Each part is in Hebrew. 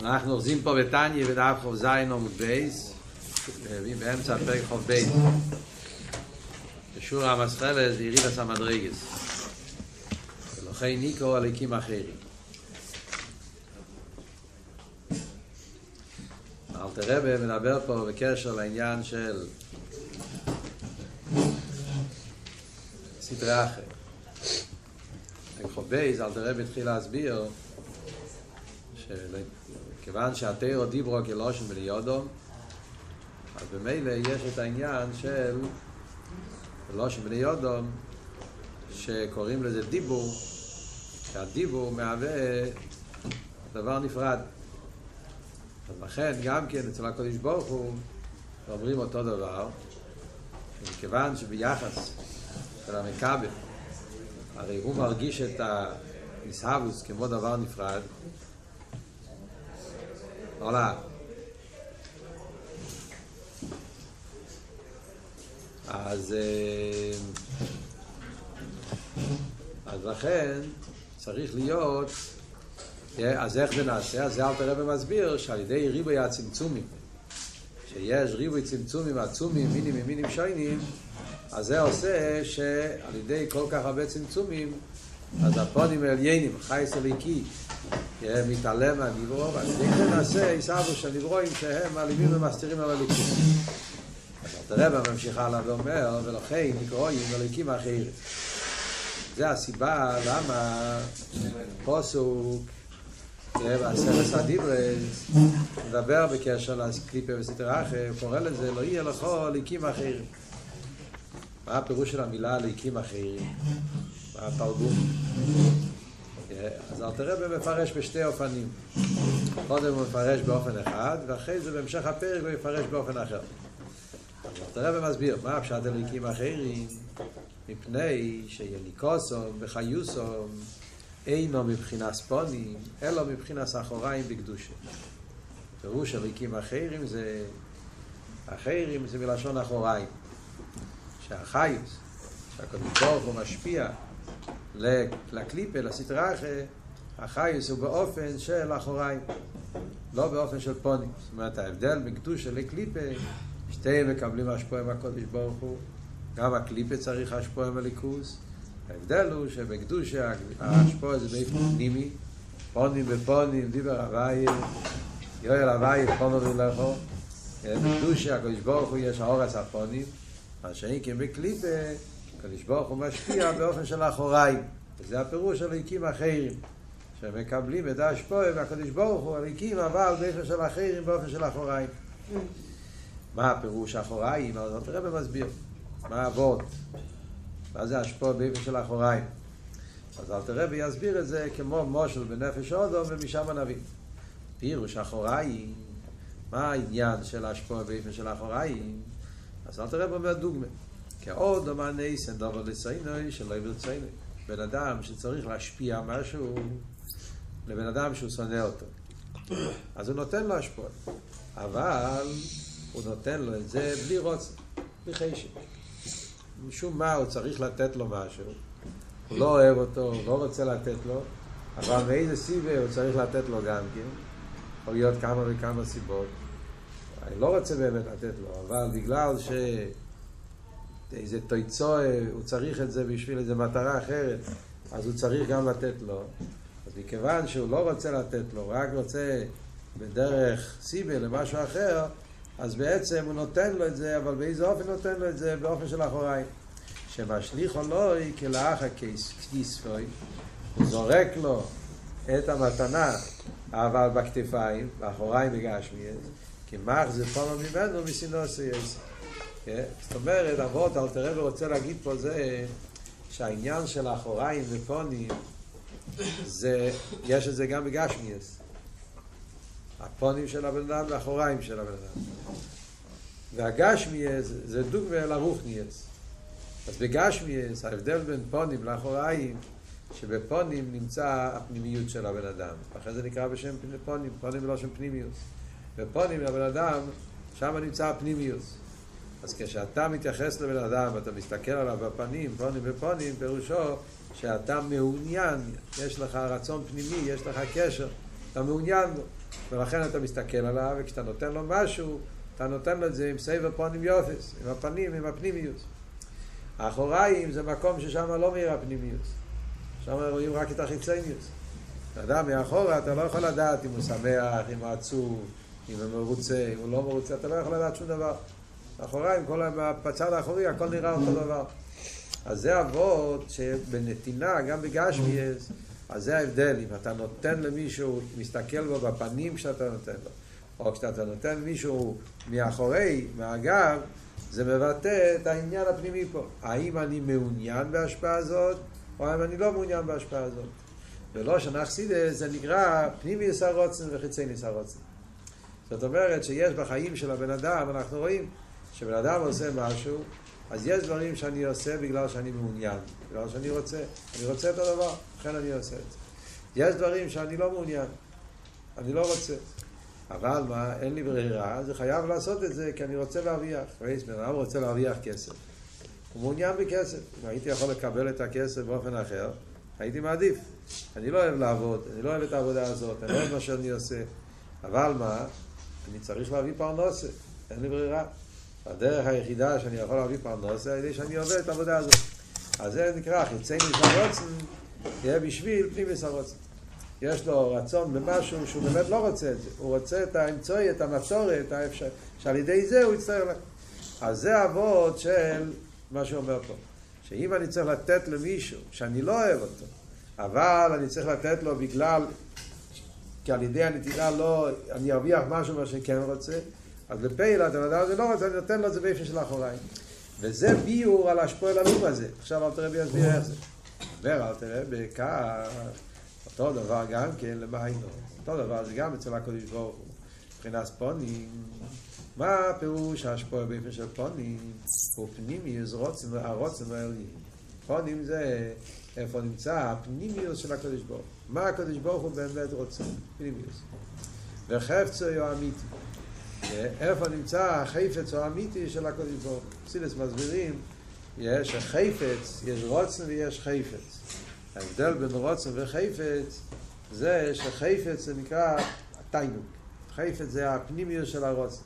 אנחנו אוחזים פה בתניא בדף זין עמוד בייס, באמצע הפרק חוב בייס. בשור המסחלת וירידס המדרגס. ולכי ניקו הליקים אחרים. אלתר רבה מדבר פה בקשר לעניין של סדרי אחר. חוב בייס, אלתר רבה התחיל להסביר כיוון שהתירו דיברו כלושן בני יודום, אז במילא יש את העניין של לושן בני יודום, שקוראים לזה דיבור, שהדיבור מהווה דבר נפרד. אז לכן גם כן אצל הקודש ברוך הוא אומרים אותו דבר, מכיוון שביחס של המכבל, הרי הוא מרגיש את הנסהבוס כמו דבר נפרד, Hola. אז, אז לכן צריך להיות, אז איך זה נעשה? אז זה אלתר רבי מסביר שעל ידי ריבוי הצמצומים, שיש ריבוי צמצומים עצומים, מינים ומינים שיינים, אז זה עושה שעל ידי כל כך הרבה צמצומים, אז הפונים העליינים, חייס אליקי, מתעלם מהנברוא, ועל ידי זה נעשה עיסאוו של נברואים שהם מעלימים ומסתירים על הליקים. אז הרב ממשיך הלאה ואומר, ולכן נקרואים הליקים אחרים. זה הסיבה למה פוסוק בעשרת הדיברס מדבר בקשר לקליפה וסתר אחר, קורא לזה לא יהיה לך ליקים אחרים. מה הפירוש של המילה ליקים אחרים? מה התרגום? אז אלתר רבי מפרש בשתי אופנים. קודם הוא מפרש באופן אחד, ואחרי זה בהמשך הפרק הוא יפרש באופן אחר. אלתר רבי מסביר, מה הפשט הליקים אחרים? מפני שיניקוסום וחיוסום אינו מבחינת ספונים, אלא מבחינת אחוריים בקדושה. פירוש הליקים אחרים זה, אחרים זה מלשון אחוריים. שהחיוס, שהקדוש ברוך הוא משפיע לקליפה, לסטרה החייס הוא באופן של אחוריים, לא באופן של פונים. זאת אומרת, ההבדל בין קדושה לקליפה, שתיהם מקבלים השפועה מהקודש ברוך הוא, גם הקליפה צריך השפועה מליכוס. ההבדל הוא שבקדושה ההשפועה זה באיפה פנימי, פונים ופונים, דיבר הוואי, יואל הוואי, פונו ולכו. בקדושה הקודש ברוך הוא יש האורס הפונים, מה שאין כן בקליפה, הקדוש ברוך הוא משפיע באופן של אחוריים. וזה הפירוש של הליקים אחרים. שמקבלים את ההשפועה מהקדוש ברוך הוא, הליקים אבל באופן של אחרים, באופן של אחוריים. מה הפירוש אחוריים? אז תראה במסביר. מה אבות? מה זה השפועה באופן של אחוריים? אז אל תראה ויסביר את זה כמו מושל בנפש אודו ומשם נביא. פירוש אחוריים, מה העניין של השפועה באופן של אחוריים? אז אל תראה אומר דוגמה. כעוד אמר נייסן דובר לסיינו שלא יברציינו. בן אדם שצריך להשפיע משהו לבן אדם שהוא שונא אותו. אז הוא נותן לו השפועה. אבל הוא נותן לו את זה בלי רוצה, בלי חשק. משום מה הוא צריך לתת לו משהו. הוא לא אוהב אותו, הוא לא רוצה לתת לו, אבל מאיזה סיבה הוא צריך לתת לו גם כן. יכול להיות כמה וכמה סיבות. אני לא רוצה באמת לתת לו, אבל בגלל ש... איזה תויצוי, הוא צריך את זה בשביל איזו מטרה אחרת, אז הוא צריך גם לתת לו. אז מכיוון שהוא לא רוצה לתת לו, רק רוצה בדרך סיבה למשהו אחר, אז בעצם הוא נותן לו את זה, אבל באיזה אופן נותן לו את זה? באופן של אחוריים. שמשליך אלוהי כלאח הכיספוי, הוא זורק לו את המתנה, אבל בכתפיים, באחוריים בגשמיאס, כי מח זה פונו ממנו מסינוסי יסר. זאת אומרת, אבות, אל תראה ורוצה להגיד פה זה שהעניין של האחוריים ופונים זה, יש את זה גם בגשמיאס. הפונים של הבן אדם והאחוריים של הבן אדם. והגשמיאס זה דוגמא לרוחניאס. אז בגשמיאס ההבדל בין פונים לאחוריים שבפונים נמצא הפנימיות של הבן אדם. אחרי זה נקרא בשם פונים, פונים לא שם פנימיוס. בפונים לבן אדם, שם נמצא הפנימיוס. אז כשאתה מתייחס לבן אדם ואתה מסתכל עליו בפנים, פונים ופונים, פירושו שאתה מעוניין, יש לך רצון פנימי, יש לך קשר, אתה מעוניין בו. ולכן אתה מסתכל עליו, וכשאתה נותן לו משהו, אתה נותן לו את זה עם סייבר פונים יופס, עם הפנים, עם הפנימיוס. האחוריים זה מקום ששם לא מאיר הפנימיוס. שם רואים רק את החיצניוס. אתה יודע, מאחורה אתה לא יכול לדעת אם הוא שמח, אם הוא עצוב, אם הוא מרוצה, אם הוא לא מרוצה, אתה לא יכול לדעת שום דבר. מאחוריים, כל בצד האחורי, הכל נראה אותו דבר. אז זה אבות שבנתינה, גם בגשמיאס, אז זה ההבדל, אם אתה נותן למישהו, מסתכל בו בפנים כשאתה נותן לו, או כשאתה נותן מישהו מאחורי, מהגב, זה מבטא את העניין הפנימי פה. האם אני מעוניין בהשפעה הזאת, או האם אני לא מעוניין בהשפעה הזאת. ולא שנחסידס זה נקרא פנימיוס הרוצן וחיצניוס הרוצן. זאת אומרת שיש בחיים של הבן אדם, אנחנו רואים שבן אדם עושה משהו, אז יש דברים שאני עושה בגלל שאני מעוניין, בגלל שאני רוצה, אני רוצה את הדבר, לכן אני עושה את זה. יש דברים שאני לא מעוניין, אני לא רוצה. אבל מה, אין לי ברירה, אז חייב לעשות את זה כי אני רוצה להרוויח. בן אדם רוצה להרוויח כסף. הוא מעוניין בכסף. אם הייתי יכול לקבל את הכסף באופן אחר, הייתי מעדיף. אני לא אוהב לעבוד, אני לא אוהב את העבודה הזאת, אני לא אוהב מה שאני עושה. אבל מה, אני צריך להביא פרנסה, אין לי ברירה. הדרך היחידה שאני יכול להביא פרנסה, על ידי שאני עובד את העבודה הזאת. אז זה נקרא חיצי מסרוצן, יהיה בשביל פנים מסרוצן. יש לו רצון במשהו שהוא באמת לא רוצה את זה. הוא רוצה את האמצעי, את המסורת, האפשר... שעל ידי זה הוא יצטרך... לה... אז זה אבות של מה שהוא אומר פה. שאם אני צריך לתת למישהו שאני לא אוהב אותו, אבל אני צריך לתת לו בגלל, כי על ידי הנתינה לא, אני ארוויח משהו מה שאני כן רוצה, אז לפעיל, הבן אדם הזה לא רוצה, אני נותן לו את זה באופן של אחוריים. וזה ביור על השפועל הלום הזה. עכשיו אל תראה בי יסביר איך זה. אומר אל תראה בכך, אותו דבר גם כן למיינו. אותו דבר זה גם אצל הקודש ברוך הוא. מבחינת פונים, מה הפירוש ההשפוע באופן של פונים? הוא פנימיוס רוצן, הרוצן העליון. פונים זה איפה נמצא הפנימיוס של הקודש ברוך הוא. מה הקודש ברוך הוא באמת רוצה? פנימיוס. וחפצו הוא אמיתי. איפה נמצא החפץ או האמיתי של הקודש ברוך הוא. סילס מסבירים, יש חפץ, יש רוצן ויש חפץ. ההבדל בין רוצן וחפץ זה שחפץ זה נקרא תיינוק. חפץ זה הפנימיות של הרוצן.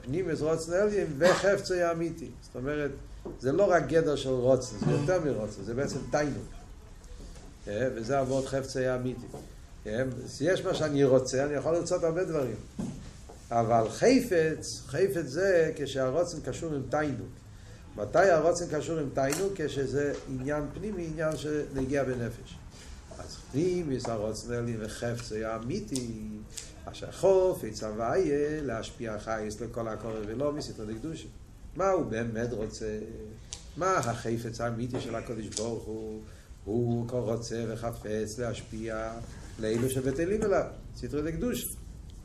פנימיות רוצן אליין וחפץ הוא אמיתי. זאת אומרת, זה לא רק גדר של רוצן, זה יותר מרוצן, זה בעצם תיינוק. וזה עבוד חפץ היה אמיתי. יש מה שאני רוצה, אני יכול לרצות הרבה דברים. אבל חפץ, חפץ זה כשהרוצן קשור עם תיינוק. מתי הרוצן קשור עם תיינוק? כשזה עניין פנימי, עניין שנגיע בנפש. אז פנימיס הרוצן אלי וחפץ היה אמיתי, אשר חופץ הוויה להשפיע חייס לכל הקורא ולא מסתר לקדושה. מה הוא באמת רוצה? מה החפץ האמיתי של הקודש ברוך הוא? הוא רוצה וחפץ להשפיע לאלו שבטלים אליו, סתרי לקדושה.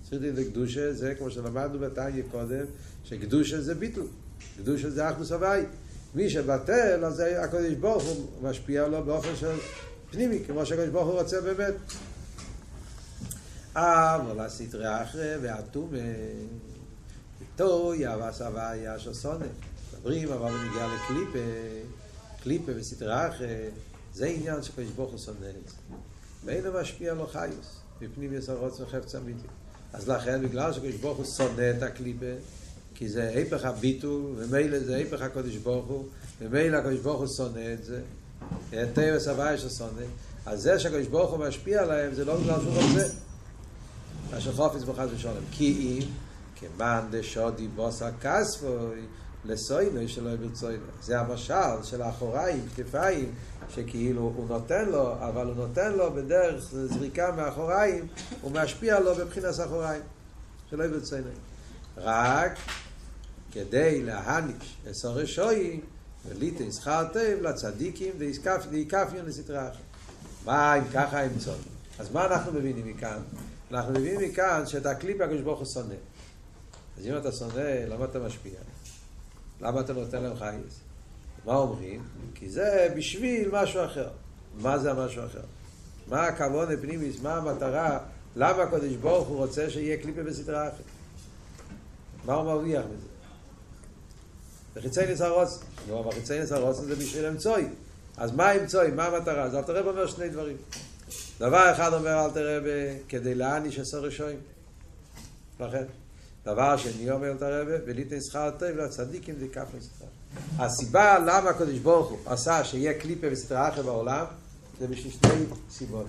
סתרי לקדושה זה כמו שלמדנו בתניא קודם, שקדושה זה ביטל. קדושה זה אחדוס הוואי. מי שבטל, אז הקדוש ברוך הוא משפיע לו באופן של פנימי, כמו שהקדוש ברוך הוא רוצה באמת. אבל הסתרי אחרי והתומה, הוואי אשר שונא. מדברים אבל בנגיע לקליפה, קליפה וסתרי אחרי, זה עניין שקדוש ברוך הוא שונא את זה. ואין הוא משפיע לו חיוס, מפנים יסרוץ וחפץ אמיתי. אז לכן, בגלל שקדוש ברוך הוא שונא את הקליפה, כי זה היפך הביטול, ומילא זה היפך הקודש ברוך הוא, ומילא הקודש ברוך הוא שונא את זה, תאו סבי ששונא, אז זה שהקודש ברוך הוא משפיע עליהם, זה לא בגלל שהוא רוצה. אשר חופץ בחס ושלום. כי אם, כמאן דשודי בוסה כספוי, לסוינוי שלא ברצוינוי. זה המשל של האחוריים, כתפיים, שכאילו הוא נותן לו, אבל הוא נותן לו בדרך זריקה מאחוריים, הוא משפיע לו בבחינת אחוריים, שלא ברצוינוי. רק כדי להניש עשר רשוי וליטי שכר טוב לצדיקים ויקפיון לסתרה אחת. מה אם ככה הם צאן? אז מה אנחנו מבינים מכאן? אנחנו מבינים מכאן שאת הקליפ הקדוש ברוך הוא שונא. אז אם אתה שונא, למה אתה משפיע? למה אתה נותן להם חייס? מה אומרים? כי זה בשביל משהו אחר. מה זה המשהו אחר? מה הכוון הפנימיס? מה המטרה? למה הקדוש ברוך הוא רוצה שיהיה קליפה בסדרה אחרת? מה הוא מרוויח מזה? וחיצי ניס הרוצן. נו, אבל חיצי ניס הרוצן זה בשביל אמצוי. אז מה אמצוי? מה המטרה? אז אתה רואה אומר שני דברים. דבר אחד אומר אל תראה כדי להעניש עשר רשועים. לכן. דבר שני אומר את הרבה, וליתן שכר טוב לצדיקים כף מסתר. הסיבה למה הקדוש ברוך הוא עשה שיהיה קליפה וסתרה אחר בעולם, זה בשביל שני סיבות.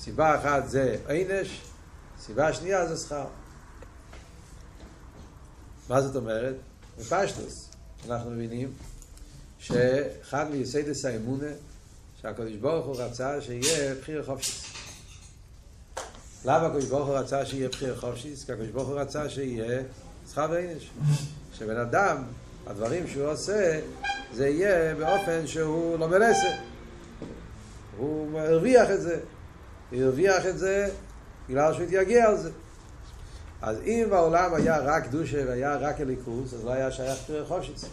סיבה אחת זה עינש, סיבה שנייה זה שכר. מה זאת אומרת? בפשטוס אנחנו מבינים שאחד מיסיידס האמונה שהקדוש ברוך הוא רצה שיהיה בחיר חופשי. למה הקדוש ברוך הוא רצה שיהיה בחיר חופשי? כי הקדוש ברוך הוא רצה שיהיה שכר ועינש. שבן אדם, הדברים שהוא עושה, זה יהיה באופן שהוא לא מלסה. הוא הרוויח את זה. הוא הרוויח את זה בגלל שהוא התייגע על זה. אז אם בעולם היה רק דושה והיה רק אליקוס, אז לא היה שייך בחירי חופשיס.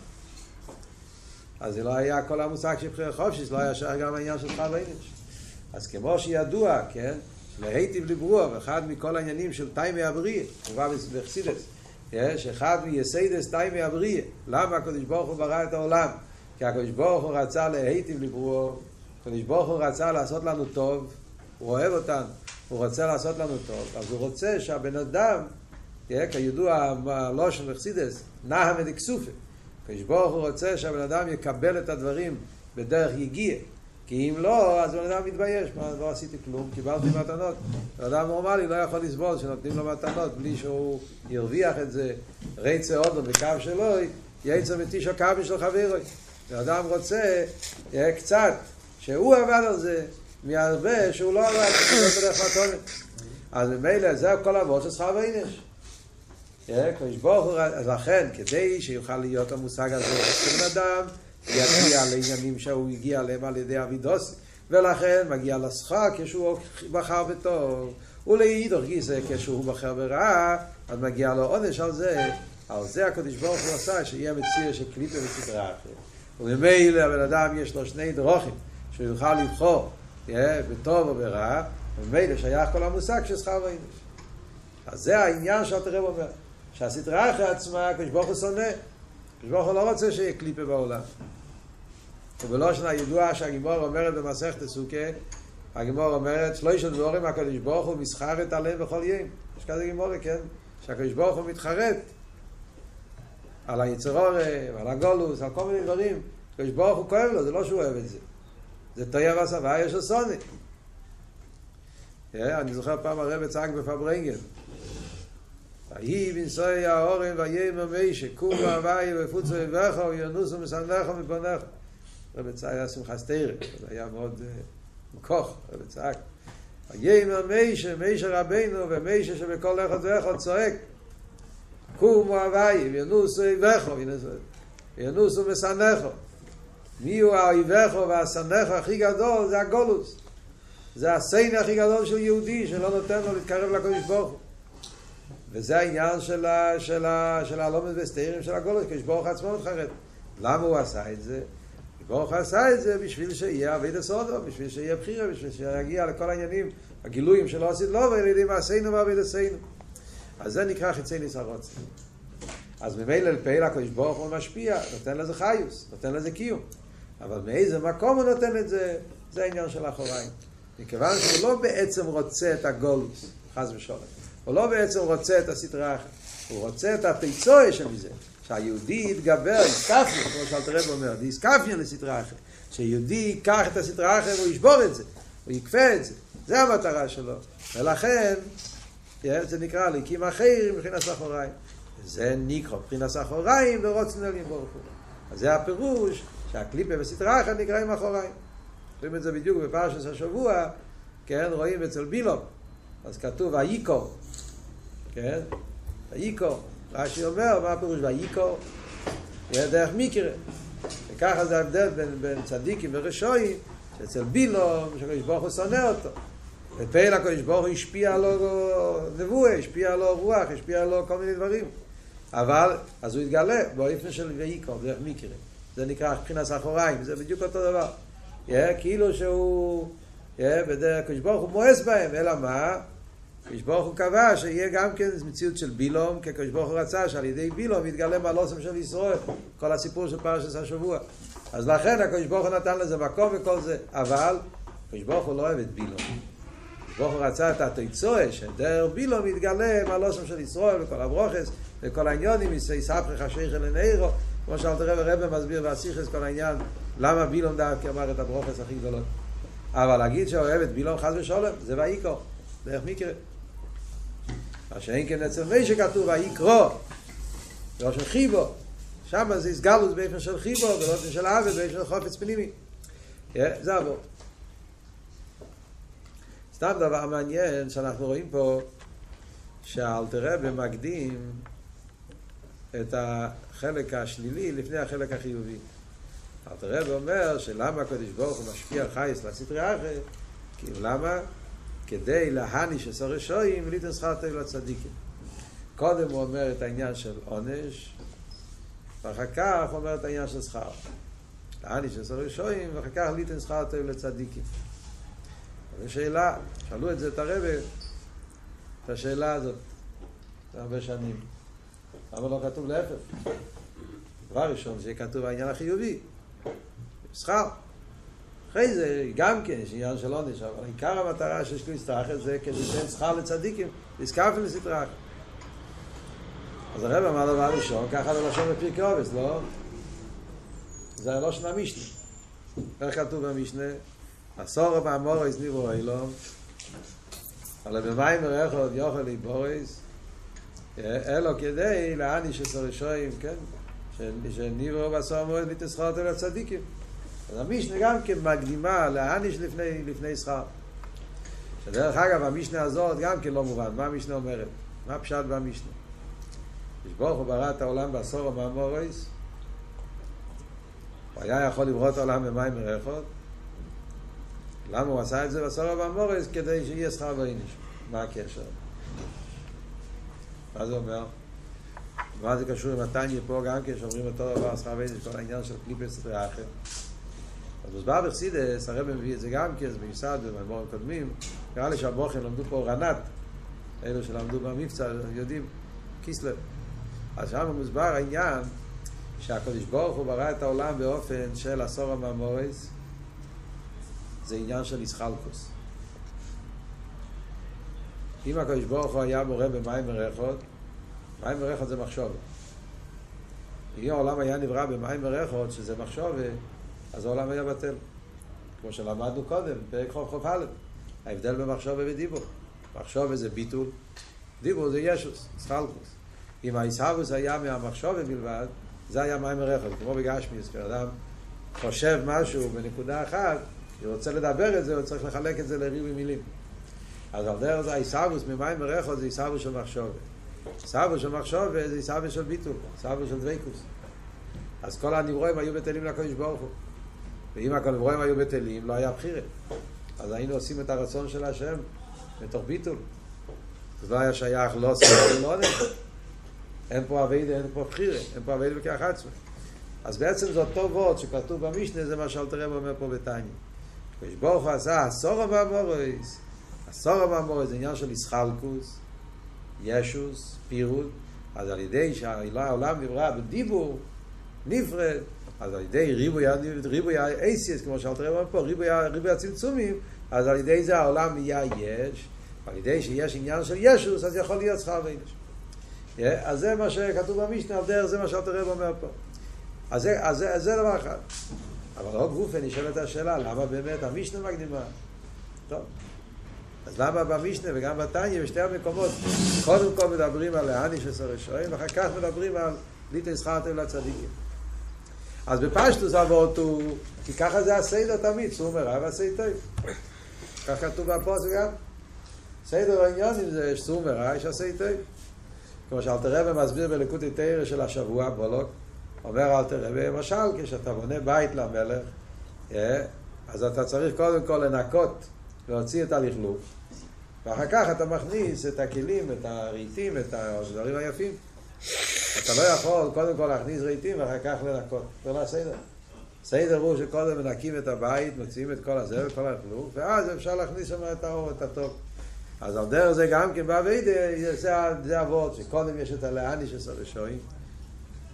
אז זה לא היה כל המושג של בחירי חופשיס, לא היה שייך גם העניין של חב אינש. אז כמו שידוע, כן, להיטיב לברואיו, ואחד מכל העניינים של טעמי הבריאה, מובא בחסידס, יש אחד מיסוידס טעמי הבריאה, למה הקדוש ברוך הוא ברא את העולם? כי הקדוש ברוך הוא רצה להיטיב לברואיו, הקדוש ברוך הוא רצה לעשות לנו טוב, הוא אוהב אותנו, הוא רוצה לעשות לנו טוב, אז הוא רוצה שהבן אדם, כידוע הלושן בחסידס, נהמא דכסופא. הקדוש ברוך הוא רוצה שהבן אדם יקבל את הדברים בדרך יגיע. כי אם לא, אז בן אדם מתבייש, מה, לא עשיתי כלום, קיבלתי מתנות. בן אדם נורמלי לא יכול לסבול שנותנים לו מתנות בלי שהוא ירוויח את זה, רצה אודו בקו שלו, יצא מתישו קו של חברוי. בן אדם רוצה קצת, שהוא עבד על זה, מהרבה שהוא לא עבד, שהוא לא בדרך מתונת. אז ממילא זה כל אבות של שכר ואינש. אז לכן, כדי שיוכל להיות המושג הזה בן אדם, יגיע לעניינים שהוא הגיע אליהם על ידי אבידוס, ולכן מגיע לשכר כשהוא בחר בטוב. ולאידוך גיסא כשהוא בחר ברעה, אז מגיע לו עונש על זה. על זה הקדוש ברוך הוא עשה שיהיה מציר של קליפה וסדרה אחרת. וממילא הבן אדם יש לו שני דרוכים שהוא יוכל לבחור בטוב או ברע, וממילא שייך כל המושג של שכר ואינש. אז זה העניין שאתה רב אומר, שהסדרה אחרי עצמה, הקדוש ברוך הוא שונא. הקדוש הוא לא רוצה שיהיה קליפה בעולם. ובלושן הידוע שהגימור אומרת במסכת סוכה, הגימור אומרת, שלושה דבורים הקדוש ברוך הוא מסחרת עליהם בכל יום. יש כזה גימור, כן? שהקדוש ברוך הוא מתחרט על היצרורה, ועל הגולוס, על כל מיני דברים. הקדוש ברוך הוא כואב לו, זה לא שהוא אוהב את זה. זה תויר והסבה יש אסוני. אני זוכר פעם הרב צעק בפברנגל. ויהי בנסוי האורן ויהי ממישה, קום ואהבי ופוצו ובכו וינוסו מסנדכו מפונכו. רבי צעק היה שמחה סתירה, זה היה מאוד מכוך, רבי צעק. ויהי ממישה, מישה רבינו ומישה שבכל אחד ואחד צועק. קום ואהבי וינוסו ובכו וינוסו מסנדכו. מי הוא האויבכו והסנכו הכי גדול? זה הגולוס. זה הסיין הכי גדול של יהודי שלא נותן לו להתקרב לקודש ברוך הוא. וזה העניין של, ה, של, ה, של הלומד וסתירים של הגולוס, כשברוך עצמו מתחרט. למה הוא עשה את זה? ברוך עשה את זה בשביל שיהיה אבי דסודו, בשביל שיהיה בחירה, בשביל שיגיע לכל העניינים, הגילויים שלא עשית לו, ועל ידי מעשינו ואבי דסינו. אז זה נקרא חיצי ניסרוץ. אז ממילא לפעיל הקדוש ברוך הוא משפיע, נותן לזה חיוס, נותן לזה קיום. אבל מאיזה מקום הוא נותן את זה, זה העניין של אחוריים. מכיוון שהוא לא בעצם רוצה את הגולוס, חס ושלום. הוא לא בעצם רוצה את הסטרה. הוא רוצה את הפיצוי של זה. שהיהודי יתגבר, יסקפיה, כמו שאלת הרב אומר, יסקפיה לסטרה אחת. שיהודי ייקח את הסטרה אחת והוא ישבור את זה. הוא יקפה את זה. זה המטרה שלו. ולכן, זה נקרא ליקים אחרים מבחינת אחוריים. זה נקרא מבחינת אחוריים ורוצן אלים ברוך הוא. אז זה הפירוש שהקליפה בסדרה אחת נקראים אחוריים. רואים את זה בדיוק בפרשת השבוע, כן, רואים אצל בילום. אז כתוב ויקו, כן? ויקו. רש"י אומר, מה הפירוש ויקו? זה דרך מקרה. וככה זה ההבדל בין, בין צדיקים ורשועים, שאצל בילום, שהקדוש ברוך הוא שונא אותו. ופעיל הקדוש ברוך הוא השפיע לו נבואה, השפיע לו רוח, השפיע לו כל מיני דברים. אבל, אז הוא התגלה באופן של ויקו, דרך מקרה. זה נקרא מבחינת אחוריים, זה בדיוק אותו דבר. Yeah, כאילו שהוא, yeah, בדרך הקדוש ברוך הוא מואס בהם, אלא מה? הקדוש ברוך הוא קבע שיהיה גם כן מציאות של בילום, כי הקדוש ברוך הוא רצה שעל ידי בילום יתגלה מעלוסם של ישראל, כל הסיפור של פרשת השבוע. אז לכן הקדוש ברוך הוא נתן לזה מקום וכל זה, אבל הקדוש ברוך הוא לא אוהב את בילום. ברוך הוא רצה את התיצואה, שדר בילום מתגלה מהלושם של ישראל וכל הברוכס וכל העניונים, יספחך השייך אל נעירו, כמו שאלת רב הרב מסביר והסיכס כל העניין, למה בילום דווקא אמר את הברוכס הכי גדולות. אבל להגיד שהוא אוהב את בילום חס ושולם, זה ויקרו, דרך מקרה. מה שאין כן אצל מי שכתוב ויקרו, לא של חיבו, שם זה הסגלוס באופן של חיבו ולא של עוול, באופן של חופץ פנימי. זה עבור. סתם דבר מעניין שאנחנו רואים פה שהאלתרבה מקדים את החלק השלילי לפני החלק החיובי. אלתרבה אומר שלמה הקדוש ברוך הוא משפיע חייס לסטרי אחר, כי למה? כדי להניש את הרשועים וליתן שכר טוב לצדיקים. קודם הוא אומר את העניין של עונש, ואחר כך הוא אומר את העניין של שכר. להניש את הרשועים, ואחר כך ליתן שכר טוב לצדיקים. זו שאלה, שאלו את זה את הרבה, את השאלה הזאת, הרבה שנים. למה לא כתוב להפך? דבר ראשון, שיהיה כתוב העניין החיובי, שכר. אחרי זה, גם כן, יש עניין של עונש, אבל עיקר המטרה שיש לי סטרחת זה כדי שאין שכר לצדיקים, לזכרתם לסטרחת. אז הרב אמר דבר ראשון, ככה זה לשון בפרקי עובס, לא? זה הלושן המשנה. איך כתוב במשנה? עשור מאמורס ניבו אילום, אבל במים מרחוב יוכל ליבורס, אלו כדי להעניש את הראשונים, כן? שניבו בעשור מאמורס לתסחרת אל הצדיקים. אז המשנה גם כן מקדימה להעניש לפני, לפני שכר. שדרך אגב, המשנה הזאת גם כן לא מובן. מה המשנה אומרת? מה פשט במשנה? יש ברוך הוא ברא את העולם בעשור המאמורס, הוא היה יכול לברוא את העולם במים מרחוב, למה הוא עשה את זה בסורה במורס? כדי שיהיה שכר ואיניש. מה הקשר? מה זה אומר? מה זה קשור עם התניא פה גם כן, שאומרים אותו דבר, שכר ואיניש, כל העניין של קליפס ואחר. אז מוסבר בחסידס, הרב מביא את זה גם כן, זה מיוסד במאמורים קודמים, נראה לי שהבוכן למדו פה רנת, אלו שלמדו במבצע, יודעים, קיסלב. אז שם מוסבר העניין שהקדוש ברוך הוא ברא את העולם באופן של עשור המאמורס, זה עניין של איסחלקוס. אם הקדוש ברוך הוא היה מורה במים מרחות, מים מרחות זה מחשוב. אם העולם היה נברא במים מרחות, שזה מחשוב, אז העולם היה בטל. כמו שלמדנו קודם, פרק חוף חוף א', ההבדל במחשוב ובדיבור. מחשוב זה ביטול, דיבור זה ישוס, איסחלקוס. אם האיסהבוס היה מהמחשוב בלבד, זה היה מים מרחות, כמו בגשמיס, כשאדם חושב משהו בנקודה אחת, הוא רוצה לדבר את זה, הוא צריך לחלק את זה לריבי מילים. אז על דרך זה העיסאוויס ממים מרחו זה עיסאוויס של מחשוב. עיסאוויס של מחשוב זה עיסאוויס של ביטול, עיסאוויס של דוויקוס. אז כל הנברואים היו בטלים לקדוש ברוך הוא. ואם הכל הנברואים היו בטלים, לא היה בחירה. אז היינו עושים את הרצון של השם בתוך ביטול. זה לא היה שייך לא עושה לא אין פה אביידה, אין פה בחירה, אין פה אביידה בכך עצמי. אז בעצם זה אותו וורד שכתוב במשנה, זה מה שאלתרם אומר פה בתניא. הקדוש ברוך הוא עשה עשור המאמורס, עשור המאמורס זה עניין של איסחלקוס, ישוס, פירוד, אז על ידי שהעולם נברא בדיבור, נפרד, אז על ידי ריבוי, ריבוי האייסיס, כמו שאלת רב פה, ריבוי, ריבוי הצמצומים, אז על ידי זה העולם נהיה יש, על ידי שיש עניין של ישוס, אז יכול להיות שכר ואינש. אז זה מה שכתוב במשנה, על דרך זה מה שאלת רב אומר פה. אז זה, אז זה, אז זה דבר אחד. אבל לא גופה נשאלת השאלה, למה באמת המשנה מקדימה? טוב. אז למה במשנה וגם בתניא, בשתי המקומות, קודם כל מדברים על עשר רשעים, ואחר כך מדברים על ליטי שכרתם לצדיקים. אז בפשטוס אבות הוא, כי ככה זה הסדר תמיד, סור מרע ועשי טוב. כך כתוב בפוסק גם. סדר העניין אם זה סור מרע, יש עשי טוב. כמו שאלתר רבי מסביר בלקוטי תרא של השבוע, בולוק, אומר אלתר רבי, למשל, כשאתה בונה בית למלך, אה, אז אתה צריך קודם כל לנקות, להוציא את הלכלוך, ואחר כך אתה מכניס את הכלים, את הרהיטים, את הדברים היפים. אתה לא יכול קודם כל להכניס רהיטים ואחר כך לנקות. זה לא הסדר. סדר הוא שקודם מנקים את הבית, מוציאים את כל הזה וכל הלכלוך, ואז אפשר להכניס שם את האור, את הטוב. אז על דרך זה גם כן באביידה, זה, זה אבות, שקודם יש את הלאניש עשר רשועים.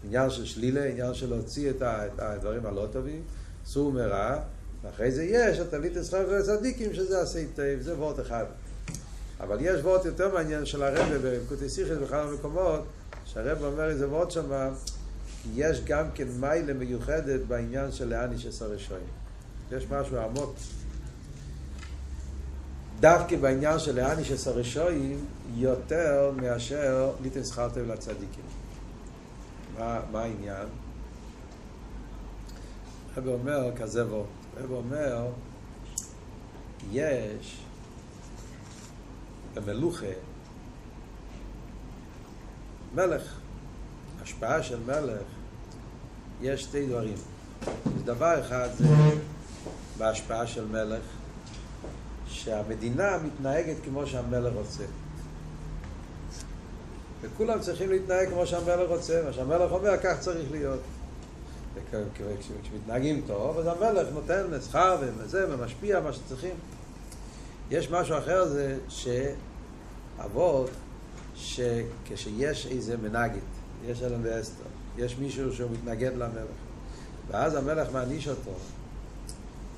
עניין של שלילה, עניין של להוציא את הדברים הלא טובים, סור מרע, ואחרי זה יש הליטר שכר וצדיקים שזה טוב, זה וורט אחד. אבל יש וורט יותר מעניין של הרבה בקוטי סיכס בכמה מקומות, שהרב אומר איזה וורט שם, יש גם כן מיילה מיוחדת בעניין של לאן איש עשר רשועים. יש משהו עמוק. דווקא בעניין של לאן איש עשר רשועים יותר מאשר ליטר שכר טוב לצדיקים. מה, מה העניין? הרב אומר כזה וורט. הרב אומר, יש במלוכה מלך, השפעה של מלך, יש שתי דברים. דבר אחד זה בהשפעה של מלך, שהמדינה מתנהגת כמו שהמלך רוצה. וכולם צריכים להתנהג כמו שהמלך רוצה, מה שהמלך אומר, כך צריך להיות. וכשמתנהגים טוב, אז המלך נותן שכר וזה, ומשפיע מה שצריכים. יש משהו אחר זה שאבות, שכשיש איזה מנגד, יש אלן ואסתר, יש מישהו שהוא מתנגד למלך, ואז המלך מעניש אותו,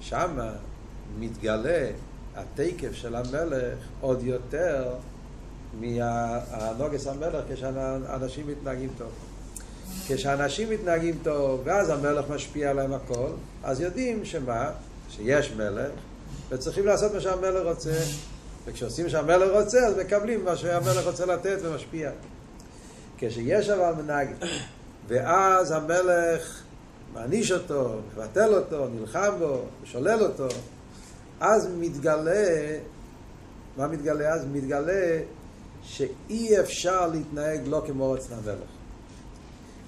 שמה מתגלה התקף של המלך עוד יותר מהנוגס המלך כשאנשים מתנהגים טוב. כשאנשים מתנהגים טוב ואז המלך משפיע עליהם הכל, אז יודעים שמה? שיש מלך וצריכים לעשות מה שהמלך רוצה וכשעושים מה שהמלך רוצה אז מקבלים מה שהמלך רוצה לתת ומשפיע. כשיש אבל מנהג ואז המלך מעניש אותו, מבטל אותו, נלחם בו, שולל אותו, אז מתגלה, מה מתגלה אז? מתגלה שאי אפשר להתנהג לא כמו רצון המלך.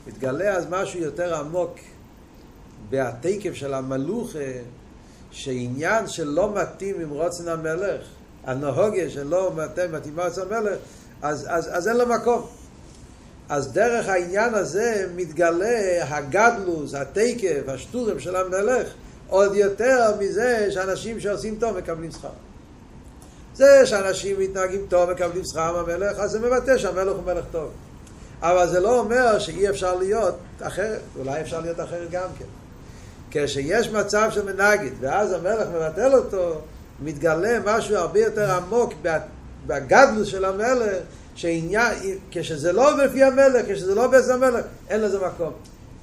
מתגלה אז משהו יותר עמוק בתקף של המלוך שעניין שלא מתאים עם רוצן המלך, הנהוגה שלא מתאים עם רוצן המלך, אז, אז, אז אין לו מקום. אז דרך העניין הזה מתגלה הגדלוס, התקף, השטורם של המלך, עוד יותר מזה שאנשים שעושים טוב מקבלים שכר. זה שאנשים מתנהגים טוב מקבלים שכר מהמלך, אז זה מבטא שהמלך הוא מלך טוב. אבל זה לא אומר שאי אפשר להיות אחרת, אולי אפשר להיות אחרת גם כן. כשיש מצב של מנגד, ואז המלך מבטל אותו, מתגלה משהו הרבה יותר עמוק בגדלוס של המלך, שעניין, כשזה לא בפי המלך, כשזה לא בעזר המלך, אין לזה מקום.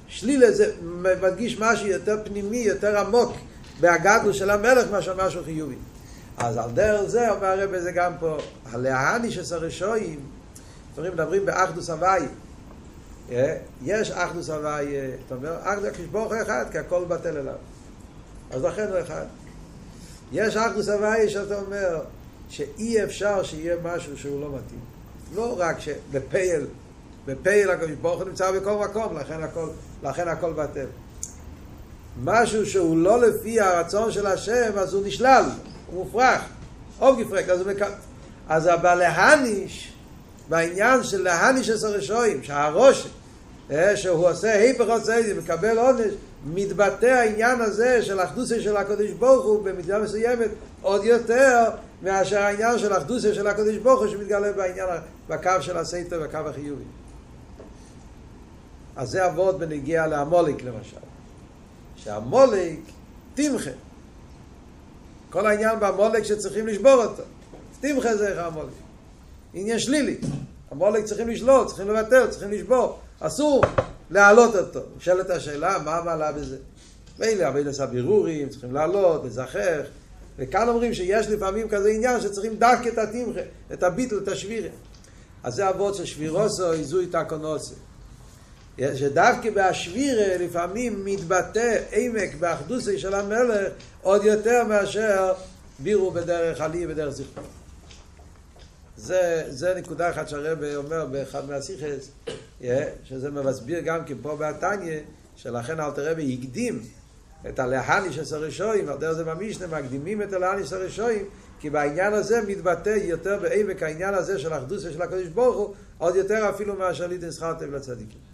שלילה זה מדגיש משהו יותר פנימי, יותר עמוק בהגדלוס של המלך מאשר משהו חיובי. אז על דרך זה אומר הרב זה גם פה, הלהני של שרשויים, דברים מדברים באחדוס הוואי. יש אחדוס הוואי, אתה אומר, אחדוס הוא אחד, כי הכל בטל אליו. אז לכן הוא אחד. יש אחדוס הוואי שאתה אומר שאי אפשר שיהיה משהו שהוא לא מתאים. לא רק שבפייל, בפייל הקדוש ברוך הוא נמצא בכל מקום, לכן הכל, לכן הכל בטל. משהו שהוא לא לפי הרצון של השם, אז הוא נשלל, הוא מופרך. אוב גפרק, אז הוא מקבל. אז הבא להניש, בעניין של להניש עשר רשועים, שהראש, שהוא עושה היפך עושה, מקבל עונש, מתבטא העניין הזה של אחדוסה של הקדוש ברוך הוא במידה מסוימת עוד יותר מאשר העניין של אחדוסה של הקדוש ברוך הוא שמתגלה בעניין, בקו של הסייטר, בקו החיובי. אז זה אבות בנגיע לעמוליק למשל. שהמוליק תמחה. כל העניין בעמוליק שצריכים לשבור אותו. תמחה זה איך המוליק. עניין שלילי. המולק צריכים לשלוט, צריכים לוותר, צריכים לשבור. אסור להעלות אותו. נשאלת השאלה, מה המעלה בזה? מילא, עשה בירורים, צריכים לעלות, לזכח. וכאן אומרים שיש לפעמים כזה עניין שצריכים דק את התמחה, את הביטל, את השבירה. אז זה אבות של שבירוסו, איזוי תקונוסו. שדווקא בהשבירה לפעמים מתבטא עמק באחדוסי של המלך עוד יותר מאשר בירו בדרך עלי בדרך זכרו. זה, זה נקודה אחת שהרבא אומר באחד מהסיכס, שזה מסביר גם כן פה בעתניה, שלכן אלתר רבי הקדים את הלהני של סרשויים, על דרך זה במשנה מקדימים את הלהני של סרשויים, כי בעניין הזה מתבטא יותר בעמק העניין הזה של האחדות של הקדוש ברוך הוא, עוד יותר אפילו מאשר ליתן שכר טוב לצדיקים.